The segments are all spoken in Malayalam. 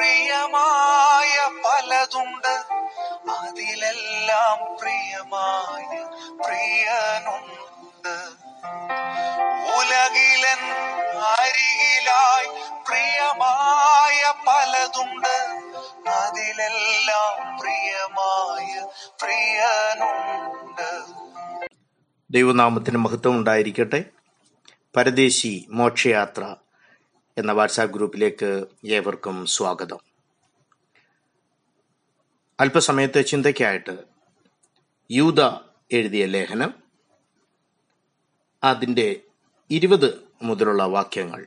പ്രിയമായ പലതുണ്ട്. അതിലെല്ലാം പ്രിയമായ പ്രിയനുണ്ട്. ഉലകിലൻ അരികിലായി പ്രിയമായ പലതുണ്ട്. അതിലെല്ലാം പ്രിയമായ പ്രിയനുണ്ട്. ദൈവനാമത്തിന് മഹത്വം ഉണ്ടായിരിക്കട്ടെ. പരദേശി മോക്ഷയാത്ര. എന്ന വാട്സാപ്പ് ഗ്രൂപ്പിലേക്ക് ഏവർക്കും സ്വാഗതം. അല്പസമയത്തെ ചിന്തയ്ക്കായിട്ട് യൂത എഴുതിയ ലേഖനം അതിന്റെ ഇരുപത് മുതലുള്ള വാക്യങ്ങൾ.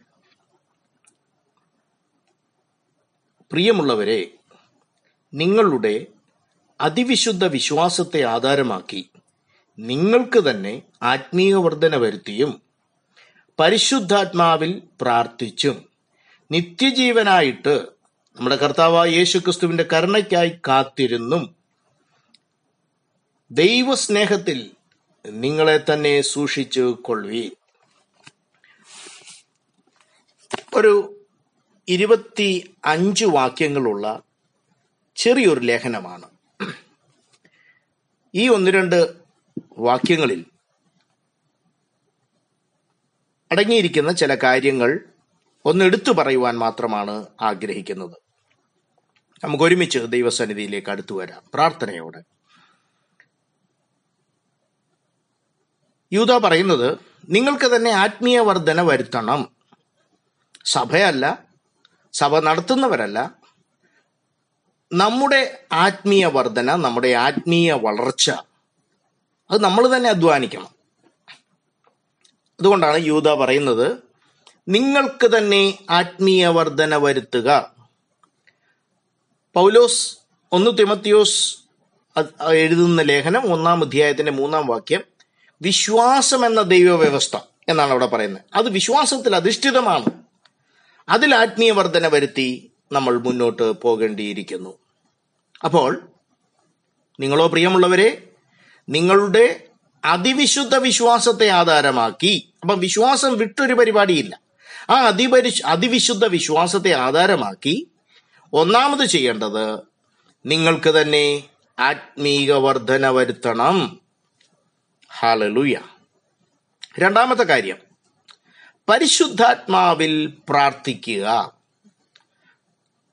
പ്രിയമുള്ളവരെ നിങ്ങളുടെ അതിവിശുദ്ധ വിശ്വാസത്തെ ആധാരമാക്കി നിങ്ങൾക്ക് തന്നെ ആത്മീയ വർധന വരുത്തിയും പരിശുദ്ധാത്മാവിൽ പ്രാർത്ഥിച്ചും. നിത്യജീവനായിട്ട് നമ്മുടെ കർത്താവായ യേശു ക്രിസ്തുവിന്റെ കരുണയ്ക്കായി കാത്തിരുന്നും. ദൈവസ്നേഹത്തിൽ നിങ്ങളെ തന്നെ സൂക്ഷിച്ചു കൊള്ളുവീൻ. ഒരു ഇരുപത്തി അഞ്ച് വാക്യങ്ങളുള്ള ചെറിയൊരു ലേഖനമാണ്. ഈ ഒന്ന് രണ്ട് വാക്യങ്ങളിൽ അടങ്ങിയിരിക്കുന്ന ചില കാര്യങ്ങൾ ഒന്ന് എടുത്തു പറയുവാൻ മാത്രമാണ് ആഗ്രഹിക്കുന്നത്. നമുക്ക് ഒരുമിച്ച് ദൈവസന്നിധിയിലേക്ക് അടുത്തു വരാം. പ്രാർത്ഥനയോടെ. യൂത പറയുന്നത് നിങ്ങൾക്ക് തന്നെ ആത്മീയ വർധന വരുത്തണം. സഭയല്ല സഭ നടത്തുന്നവരല്ല. നമ്മുടെ ആത്മീയ വർധന നമ്മുടെ ആത്മീയ വളർച്ച അത് നമ്മൾ തന്നെ അധ്വാനിക്കണം. അതുകൊണ്ടാണ് യൂത പറയുന്നത് നിങ്ങൾക്ക് തന്നെ ആത്മീയ വർധന വരുത്തുക. പൗലോസ് ഒന്ന് തിമത്തിയോസ് എഴുതുന്ന ലേഖനം ഒന്നാം അധ്യായത്തിന്റെ മൂന്നാം വാക്യം വിശ്വാസം എന്ന ദൈവവ്യവസ്ഥ എന്നാണ് അവിടെ പറയുന്നത്. അത് വിശ്വാസത്തിൽ അധിഷ്ഠിതമാണ്. അതിൽ ആത്മീയ വർധന വരുത്തി നമ്മൾ മുന്നോട്ട് പോകേണ്ടിയിരിക്കുന്നു. അപ്പോൾ നിങ്ങളോ പ്രിയമുള്ളവരെ നിങ്ങളുടെ അതിവിശുദ്ധ വിശ്വാസത്തെ ആധാരമാക്കി. അപ്പം വിശ്വാസം വിട്ടൊരു പരിപാടിയില്ല. ആ അതിപരി അതിവിശുദ്ധ വിശ്വാസത്തെ ആധാരമാക്കി ഒന്നാമത് ചെയ്യേണ്ടത് നിങ്ങൾക്ക് തന്നെ ആത്മീക വർധന വരുത്തണം. ഹാലലുയ രണ്ടാമത്തെ കാര്യം. പരിശുദ്ധാത്മാവിൽ പ്രാർത്ഥിക്കുക.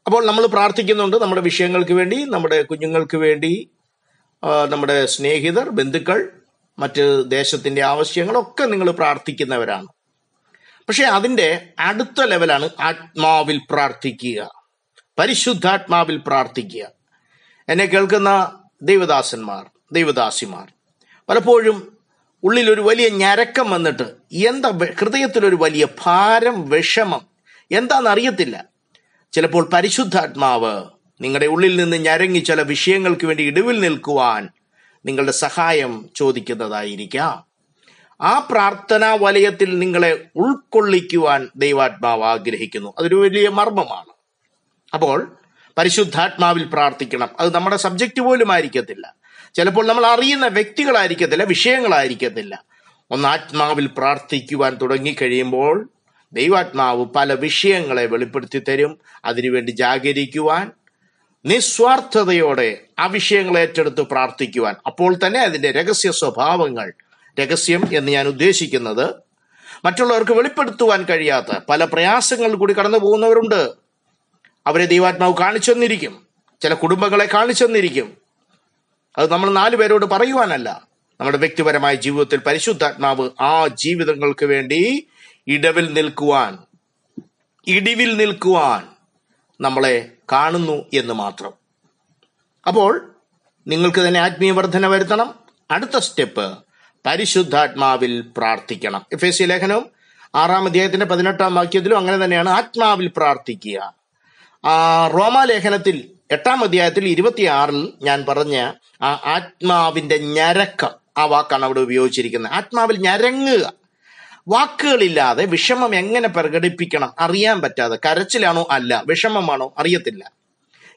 അപ്പോൾ നമ്മൾ പ്രാർത്ഥിക്കുന്നുണ്ട് നമ്മുടെ വിഷയങ്ങൾക്ക് വേണ്ടി നമ്മുടെ കുഞ്ഞുങ്ങൾക്ക് വേണ്ടി നമ്മുടെ സ്നേഹിതർ ബന്ധുക്കൾ മറ്റ് ദേശത്തിന്റെ ആവശ്യങ്ങളൊക്കെ നിങ്ങൾ പ്രാർത്ഥിക്കുന്നവരാണ്. പക്ഷെ അതിന്റെ അടുത്ത ലെവലാണ് ആത്മാവിൽ പ്രാർത്ഥിക്കുക. പരിശുദ്ധാത്മാവിൽ പ്രാർത്ഥിക്കുക. എന്നെ കേൾക്കുന്ന ദൈവദാസന്മാർ ദൈവദാസിമാർ പലപ്പോഴും ഉള്ളിൽ ഒരു വലിയ ഞരക്കം വന്നിട്ട് എന്താ ഹൃദയത്തിലൊരു വലിയ ഭാരം വിഷമം എന്താണെന്നറിയത്തില്ല. ചിലപ്പോൾ പരിശുദ്ധാത്മാവ് നിങ്ങളുടെ ഉള്ളിൽ നിന്ന് ഞരങ്ങി ചില വിഷയങ്ങൾക്ക് വേണ്ടി ഇടിവിൽ നിൽക്കുവാൻ നിങ്ങളുടെ സഹായം ചോദിക്കുന്നതായിരിക്കാം. ആ പ്രാർത്ഥനാ വലയത്തിൽ നിങ്ങളെ ഉൾക്കൊള്ളിക്കുവാൻ ദൈവാത്മാവ് ആഗ്രഹിക്കുന്നു. അതൊരു വലിയ മർമ്മമാണ്. അപ്പോൾ പരിശുദ്ധാത്മാവിൽ പ്രാർത്ഥിക്കണം. അത് നമ്മുടെ സബ്ജക്റ്റ് പോലും ആയിരിക്കത്തില്ല. ചിലപ്പോൾ നമ്മൾ അറിയുന്ന വ്യക്തികളായിരിക്കത്തില്ല വിഷയങ്ങളായിരിക്കത്തില്ല. ഒന്ന് ആത്മാവിൽ പ്രാർത്ഥിക്കുവാൻ തുടങ്ങിക്കഴിയുമ്പോൾ ദൈവാത്മാവ് പല വിഷയങ്ങളെ വെളിപ്പെടുത്തി തരും അതിനുവേണ്ടി ജാഗരിക്കുവാൻ നിസ്വാർത്ഥതയോടെ ആ വിഷയങ്ങൾ ഏറ്റെടുത്ത് പ്രാർത്ഥിക്കുവാൻ. അപ്പോൾ തന്നെ അതിന്റെ രഹസ്യ സ്വഭാവങ്ങൾ രഹസ്യം എന്ന് ഞാൻ ഉദ്ദേശിക്കുന്നത് മറ്റുള്ളവർക്ക് വെളിപ്പെടുത്തുവാൻ കഴിയാത്ത പല പ്രയാസങ്ങൾ കൂടി കടന്നു പോകുന്നവരുണ്ട്. അവരെ ദൈവാത്മാവ് കാണിച്ചെന്നിരിക്കും. ചില കുടുംബങ്ങളെ കാണിച്ചെന്നിരിക്കും. അത് നമ്മൾ നാലു പേരോട് പറയുവാനല്ല. നമ്മുടെ വ്യക്തിപരമായ ജീവിതത്തിൽ പരിശുദ്ധാത്മാവ് ആ ജീവിതങ്ങൾക്ക് വേണ്ടി ഇടവിൽ നിൽക്കുവാൻ ഇടിവിൽ നിൽക്കുവാൻ നമ്മളെ കാണുന്നു എന്ന് മാത്രം. അപ്പോൾ നിങ്ങൾക്ക് തന്നെ ആത്മീയ വർധന വരുത്തണം. അടുത്ത സ്റ്റെപ്പ് പരിശുദ്ധാത്മാവിൽ പ്രാർത്ഥിക്കണം. എഫ് എസ് സി ലേഖനവും ആറാം അധ്യായത്തിന്റെ പതിനെട്ടാം വാക്യത്തിലും അങ്ങനെ തന്നെയാണ് ആത്മാവിൽ പ്രാർത്ഥിക്കുക. ആ റോമാലേഖനത്തിൽ എട്ടാം അധ്യായത്തിൽ ഇരുപത്തിയാറിൽ ഞാൻ പറഞ്ഞ ആ ആത്മാവിന്റെ ഞരക്കം ആ വാക്കാണ് അവിടെ ഉപയോഗിച്ചിരിക്കുന്നത്. ആത്മാവിൽ ഞരങ്ങുക. വാക്കുകളില്ലാതെ വിഷമം എങ്ങനെ പ്രകടിപ്പിക്കണം അറിയാൻ പറ്റാതെ കരച്ചിലാണോ അല്ല വിഷമമാണോ അറിയത്തില്ല.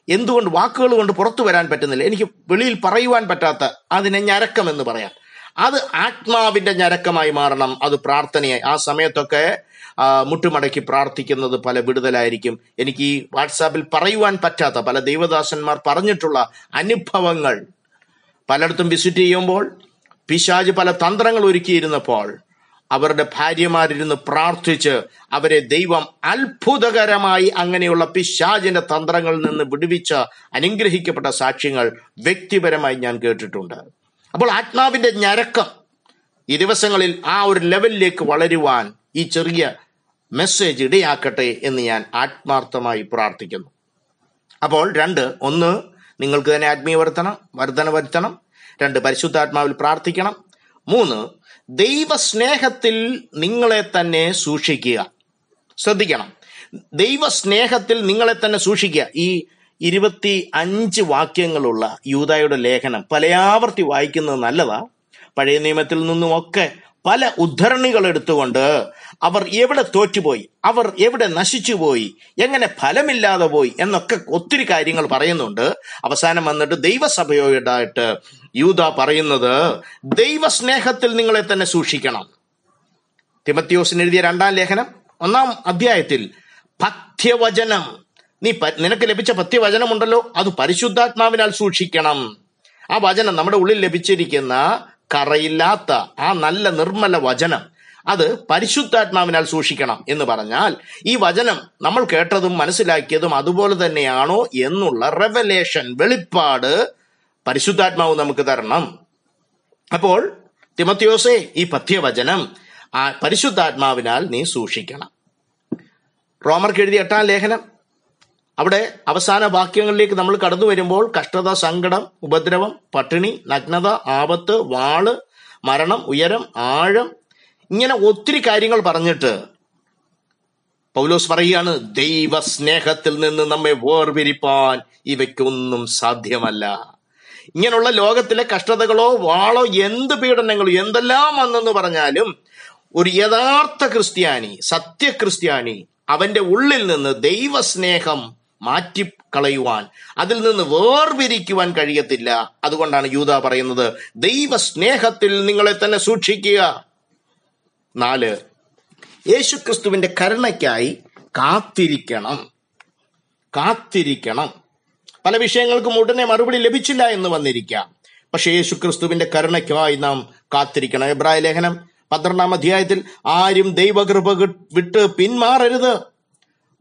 എന്തുകൊണ്ട് വാക്കുകൾ കൊണ്ട് പുറത്തു വരാൻ പറ്റുന്നില്ല? എനിക്ക് വെളിയിൽ പറയുവാൻ പറ്റാത്ത അതിനെ ഞരക്കം എന്ന് പറയാം. അത് ആത്മാവിന്റെ ഞരക്കമായി മാറണം അത് പ്രാർത്ഥനയായി. ആ സമയത്തൊക്കെ മുട്ടുമടക്കി പ്രാർത്ഥിക്കുന്നത് പല വിടുതലായിരിക്കും. എനിക്ക് ഈ വാട്സാപ്പിൽ പറയുവാൻ പറ്റാത്ത പല ദൈവദാസന്മാർ പറഞ്ഞിട്ടുള്ള അനുഭവങ്ങൾ. പലയിടത്തും വിസിറ്റ് ചെയ്യുമ്പോൾ പിശാജ് പല തന്ത്രങ്ങൾ ഒരുക്കിയിരുന്നപ്പോൾ അവരുടെ ഭാര്യമാരിരുന്ന് പ്രാർത്ഥിച്ച് അവരെ ദൈവം അത്ഭുതകരമായി അങ്ങനെയുള്ള പിശാചിന്റെ തന്ത്രങ്ങളിൽ നിന്ന് വിടുവിച്ച അനുഗ്രഹിക്കപ്പെട്ട സാക്ഷ്യങ്ങൾ വ്യക്തിപരമായി ഞാൻ കേട്ടിട്ടുണ്ട്. അപ്പോൾ ആത്മാവിന്റെ ഞരക്കം ഈ ദിവസങ്ങളിൽ ആ ഒരു ലെവലിലേക്ക് വളരുവാൻ ഈ ചെറിയ മെസ്സേജ് ഇടയാക്കട്ടെ എന്ന് ഞാൻ ആത്മാർത്ഥമായി പ്രാർത്ഥിക്കുന്നു. അപ്പോൾ രണ്ട് ഒന്ന് നിങ്ങൾക്ക് തന്നെ ആത്മീയ വർധനം വർധന വരുത്തണം രണ്ട് പരിശുദ്ധാത്മാവിൽ പ്രാർത്ഥിക്കണം. മൂന്ന് ദൈവസ്നേഹത്തിൽ നിങ്ങളെ തന്നെ സൂക്ഷിക്കുക. ശ്രദ്ധിക്കണം. ദൈവസ്നേഹത്തിൽ നിങ്ങളെ തന്നെ സൂക്ഷിക്കുക. ഈ ഇരുപത്തി അഞ്ച് വാക്യങ്ങളുള്ള യൂതായുടെ ലേഖനം പലയാവർത്തി വായിക്കുന്നത് നല്ലതാ. പഴയ നിയമത്തിൽ നിന്നുമൊക്കെ പല ഉദ്ധരണികൾ എടുത്തുകൊണ്ട് അവർ എവിടെ തോറ്റുപോയി അവർ എവിടെ നശിച്ചുപോയി എങ്ങനെ ഫലമില്ലാതെ പോയി എന്നൊക്കെ ഒത്തിരി കാര്യങ്ങൾ പറയുന്നുണ്ട്. അവസാനം വന്നിട്ട് ദൈവസഭയോടായിട്ട് യൂത പറയുന്നത് ദൈവസ്നേഹത്തിൽ നിങ്ങളെ തന്നെ സൂക്ഷിക്കണം. തിമത്യോസിന് എഴുതിയ രണ്ടാം ലേഖനം ഒന്നാം അധ്യായത്തിൽ പഥ്യവചനം. നീ നിനക്ക് ലഭിച്ച പഥ്യവചനമുണ്ടല്ലോ അത് പരിശുദ്ധാത്മാവിനാൽ സൂക്ഷിക്കണം. ആ വചനം നമ്മുടെ ഉള്ളിൽ ലഭിച്ചിരിക്കുന്ന കറയില്ലാത്ത ആ നല്ല നിർമ്മല വചനം അത് പരിശുദ്ധാത്മാവിനാൽ സൂക്ഷിക്കണം എന്ന് പറഞ്ഞാൽ ഈ വചനം നമ്മൾ കേട്ടതും മനസ്സിലാക്കിയതും അതുപോലെ തന്നെയാണോ എന്നുള്ള റെവലേഷൻ വെളിപ്പാട് പരിശുദ്ധാത്മാവ് നമുക്ക് തരണം. അപ്പോൾ തിമത്യോസേ ഈ പഥ്യവചനം ആ പരിശുദ്ധാത്മാവിനാൽ നീ സൂക്ഷിക്കണം. റോമർക്ക് എഴുതിയ എട്ടാം ലേഖനം. അവിടെ അവസാന വാക്യങ്ങളിലേക്ക് നമ്മൾ കടന്നു വരുമ്പോൾ കഷ്ടത സങ്കടം ഉപദ്രവം പട്ടിണി നഗ്നത ആപത്ത് വാൾ മരണം ഉയരം ആഴം ഇങ്ങനെ ഒത്തിരി കാര്യങ്ങൾ പറഞ്ഞിട്ട് പൗലോസ് പറയുകയാണ് ദൈവസ്നേഹത്തിൽ നിന്ന് നമ്മെ വേർപിരിപ്പാൻ ഇവയ്ക്കൊന്നും സാധ്യമല്ല. ഇങ്ങനെയുള്ള ലോകത്തിലെ കഷ്ടതകളോ വാളോ എന്ത് പീഡനങ്ങളോ എന്തെല്ലാം വന്നെന്ന് പറഞ്ഞാലും ഒരു യഥാർത്ഥ ക്രിസ്ത്യാനി സത്യ ക്രിസ്ത്യാനി അവന്റെ ഉള്ളിൽ നിന്ന് ദൈവസ്നേഹം മാറ്റിക്കളയുവാൻ അതിൽ നിന്ന് വേർപിരിക്കുവാൻ കഴിയത്തില്ല. അതുകൊണ്ടാണ് യൂത പറയുന്നത് ദൈവ സ്നേഹത്തിൽ നിങ്ങളെ തന്നെ സൂക്ഷിക്കുക. നാല് യേശുക്രിസ്തുവിന്റെ കരുണയ്ക്കായി കാത്തിരിക്കണം. കാത്തിരിക്കണം. പല വിഷയങ്ങൾക്കും ഉടനെ മറുപടി ലഭിച്ചില്ല എന്ന് വന്നിരിക്കാം. പക്ഷേ യേശുക്രിസ്തുവിന്റെ കരുണയ്ക്കായി നാം കാത്തിരിക്കണം. എബ്രായ ലേഖനം പന്ത്രണ്ടാം അധ്യായത്തിൽ ആരും ദൈവകൃപ വിട്ട് പിന്മാറരുത്.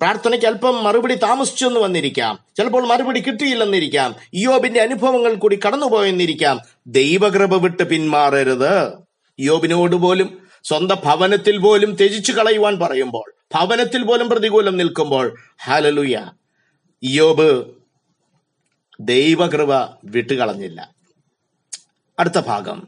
പ്രാർത്ഥനയ്ക്ക് അല്പം മറുപടി താമസിച്ചെന്ന് വന്നിരിക്കാം. ചിലപ്പോൾ മറുപടി കിട്ടിയില്ലെന്നിരിക്കാം. യോബിന്റെ അനുഭവങ്ങൾ കൂടി കടന്നുപോയെന്നിരിക്കാം. ദൈവകൃപ വിട്ട് പിന്മാറരുത്. യോബിനോട് പോലും സ്വന്തം ഭവനത്തിൽ പോലും ത്യജിച്ചു കളയുവാൻ പറയുമ്പോൾ ഭവനത്തിൽ പോലും പ്രതികൂലം നിൽക്കുമ്പോൾ ഹലലുയ യോബ് ദൈവകൃപ വിട്ടുകളഞ്ഞില്ല അടുത്ത ഭാഗം.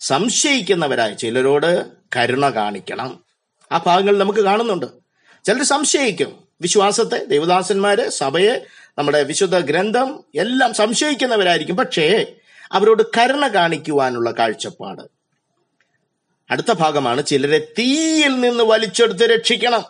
സംശയിക്കുന്നവരായ ചിലരോട് കരുണ കാണിക്കണം. ആ ഭാഗങ്ങൾ നമുക്ക് കാണുന്നുണ്ട്. ചിലർ സംശയിക്കും. വിശ്വാസത്തെ ദൈവദാസന്മാരെ സഭയെ നമ്മുടെ വിശുദ്ധ ഗ്രന്ഥം എല്ലാം സംശയിക്കുന്നവരായിരിക്കും. പക്ഷേ അവരോട് കരുണ കാണിക്കുവാനുള്ള കാഴ്ചപ്പാട്. അടുത്ത ഭാഗമാണ് ചിലരെ തീയിൽ നിന്ന് വലിച്ചെടുത്ത് രക്ഷിക്കണം.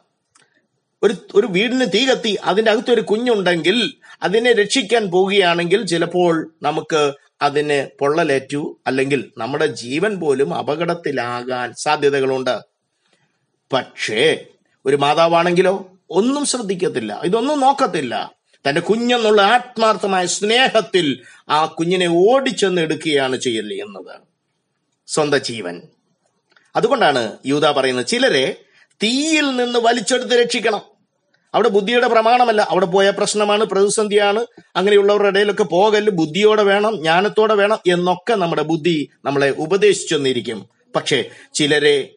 ഒരു ഒരു വീടിന് തീ കത്തി അതിന്റെ അകത്ത് ഒരു കുഞ്ഞുണ്ടെങ്കിൽ അതിനെ രക്ഷിക്കാൻ പോവുകയാണെങ്കിൽ ചിലപ്പോൾ നമുക്ക് അതിന് പൊള്ളലേറ്റു അല്ലെങ്കിൽ നമ്മുടെ ജീവൻ പോലും അപകടത്തിലാകാൻ സാധ്യതകളുണ്ട്. പക്ഷേ ഒരു മാതാവാണെങ്കിലോ ഒന്നും ശ്രദ്ധിക്കത്തില്ല. ഇതൊന്നും നോക്കത്തില്ല. തന്റെ കുഞ്ഞെന്നുള്ള ആത്മാർത്ഥമായ സ്നേഹത്തിൽ ആ കുഞ്ഞിനെ ഓടിച്ചെന്ന് എടുക്കുകയാണ് ചെയ്യുന്നത് സ്വന്തം ജീവൻ. അതുകൊണ്ടാണ് യൂത പറയുന്നത് ചിലരെ തീയിൽ നിന്ന് വലിച്ചെടുത്ത് രക്ഷിക്കണം. അവിടെ ബുദ്ധിയുടെ പ്രമാണമല്ല. അവിടെ പോയ പ്രശ്നമാണ് പ്രതിസന്ധിയാണ്. അങ്ങനെയുള്ളവരുടെ ഇടയിലൊക്കെ പോകൽ ബുദ്ധിയോടെ വേണം ജ്ഞാനത്തോടെ വേണം എന്നൊക്കെ നമ്മുടെ ബുദ്ധി നമ്മളെ ഉപദേശിച്ചെന്നിരിക്കും. പക്ഷേ ചിലരെ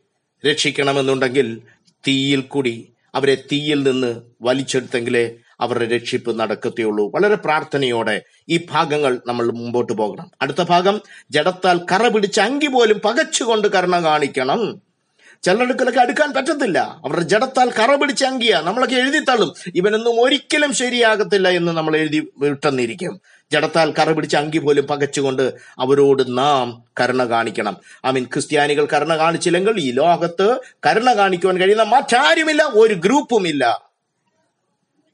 രക്ഷിക്കണമെന്നുണ്ടെങ്കിൽ തീയിൽ കൂടി അവരെ തീയിൽ നിന്ന് വലിച്ചെടുത്തെങ്കിലേ അവരുടെ രക്ഷിപ്പ് നടക്കത്തേയുള്ളൂ. വളരെ പ്രാർത്ഥനയോടെ ഈ ഭാഗങ്ങൾ നമ്മൾ മുമ്പോട്ട് പോകണം. അടുത്ത ഭാഗം ജഡത്താൽ കറ പിടിച്ച അങ്കി പോലും പകച്ചുകൊണ്ട് കരുണ കാണിക്കണം. ചിലർക്കൊക്കെ അടുക്കാൻ പറ്റത്തില്ല. അവരുടെ ജഡത്താൽ കറ പിടിച്ച അങ്കിയ. നമ്മളൊക്കെ എഴുതി തള്ളും. ഇവനൊന്നും ഒരിക്കലും ശരിയാകത്തില്ല എന്ന് നമ്മൾ എഴുതി വിട്ടെന്നിരിക്കും. ജഡത്താൽ കറ പിടിച്ച അങ്കി പോലും പകച്ചുകൊണ്ട് അവരോട് നാം കരുണ കാണിക്കണം. ഐ മീൻ ക്രിസ്ത്യാനികൾ കരുണ കാണിച്ചില്ലെങ്കിൽ ഈ ലോകത്ത് കരുണ കാണിക്കുവാൻ കഴിയുന്ന മറ്റാരുമില്ല ഒരു ഗ്രൂപ്പുമില്ല.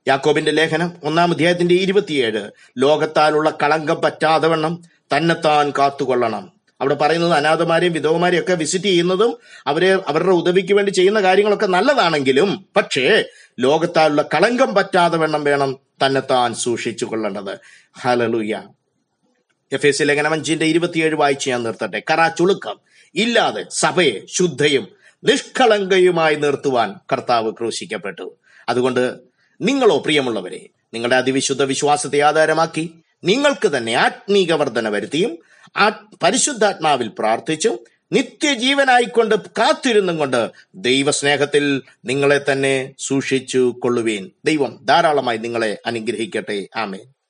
യാക്കോബിന്റെ ലേഖനം ഒന്നാം അധ്യായത്തിന്റെ ഇരുപത്തിയേഴ്. ലോകത്താലുള്ള കളങ്കം പറ്റാതെ വണ്ണം തന്നെത്താൻ കാത്തുകൊള്ളണം. അവിടെ പറയുന്നത് അനാഥമാരെയും വിധവമാരെയും ഒക്കെ വിസിറ്റ് ചെയ്യുന്നതും അവരെ അവരുടെ ഉദവിക്ക് വേണ്ടി ചെയ്യുന്ന കാര്യങ്ങളൊക്കെ നല്ലതാണെങ്കിലും പക്ഷേ ലോകത്താലുള്ള കളങ്കം പറ്റാതെ വേണം വേണം തന്നെത്താൻ സൂക്ഷിച്ചു കൊള്ളേണ്ടത്. ഹലലുയ എഫ് എസ് ലേഖനം അഞ്ചിന്റെ ഇരുപത്തിയേഴ് വായിച്ച് ഞാൻ നിർത്തട്ടെ. കറാ ചുളുക്കം. ഇല്ലാതെ സഭയെ ശുദ്ധയും നിഷ്കളങ്കയുമായി നിർത്തുവാൻ കർത്താവ് ക്രൂശിക്കപ്പെട്ടു. അതുകൊണ്ട് നിങ്ങളോ പ്രിയമുള്ളവരെ നിങ്ങളുടെ അതിവിശുദ്ധ വിശ്വാസത്തെ ആധാരമാക്കി നിങ്ങൾക്ക് തന്നെ ആത്മീക വർധന വരുത്തിയും ആ പരിശുദ്ധാത്മാവിൽ പ്രാർത്ഥിച്ചും. നിത്യജീവനായിക്കൊണ്ട് കാത്തിരുന്നും കൊണ്ട് ദൈവസ്നേഹത്തിൽ നിങ്ങളെ തന്നെ സൂക്ഷിച്ചു കൊള്ളുവീൻ. ദൈവം ധാരാളമായി നിങ്ങളെ അനുഗ്രഹിക്കട്ടെ. ആമേൻ.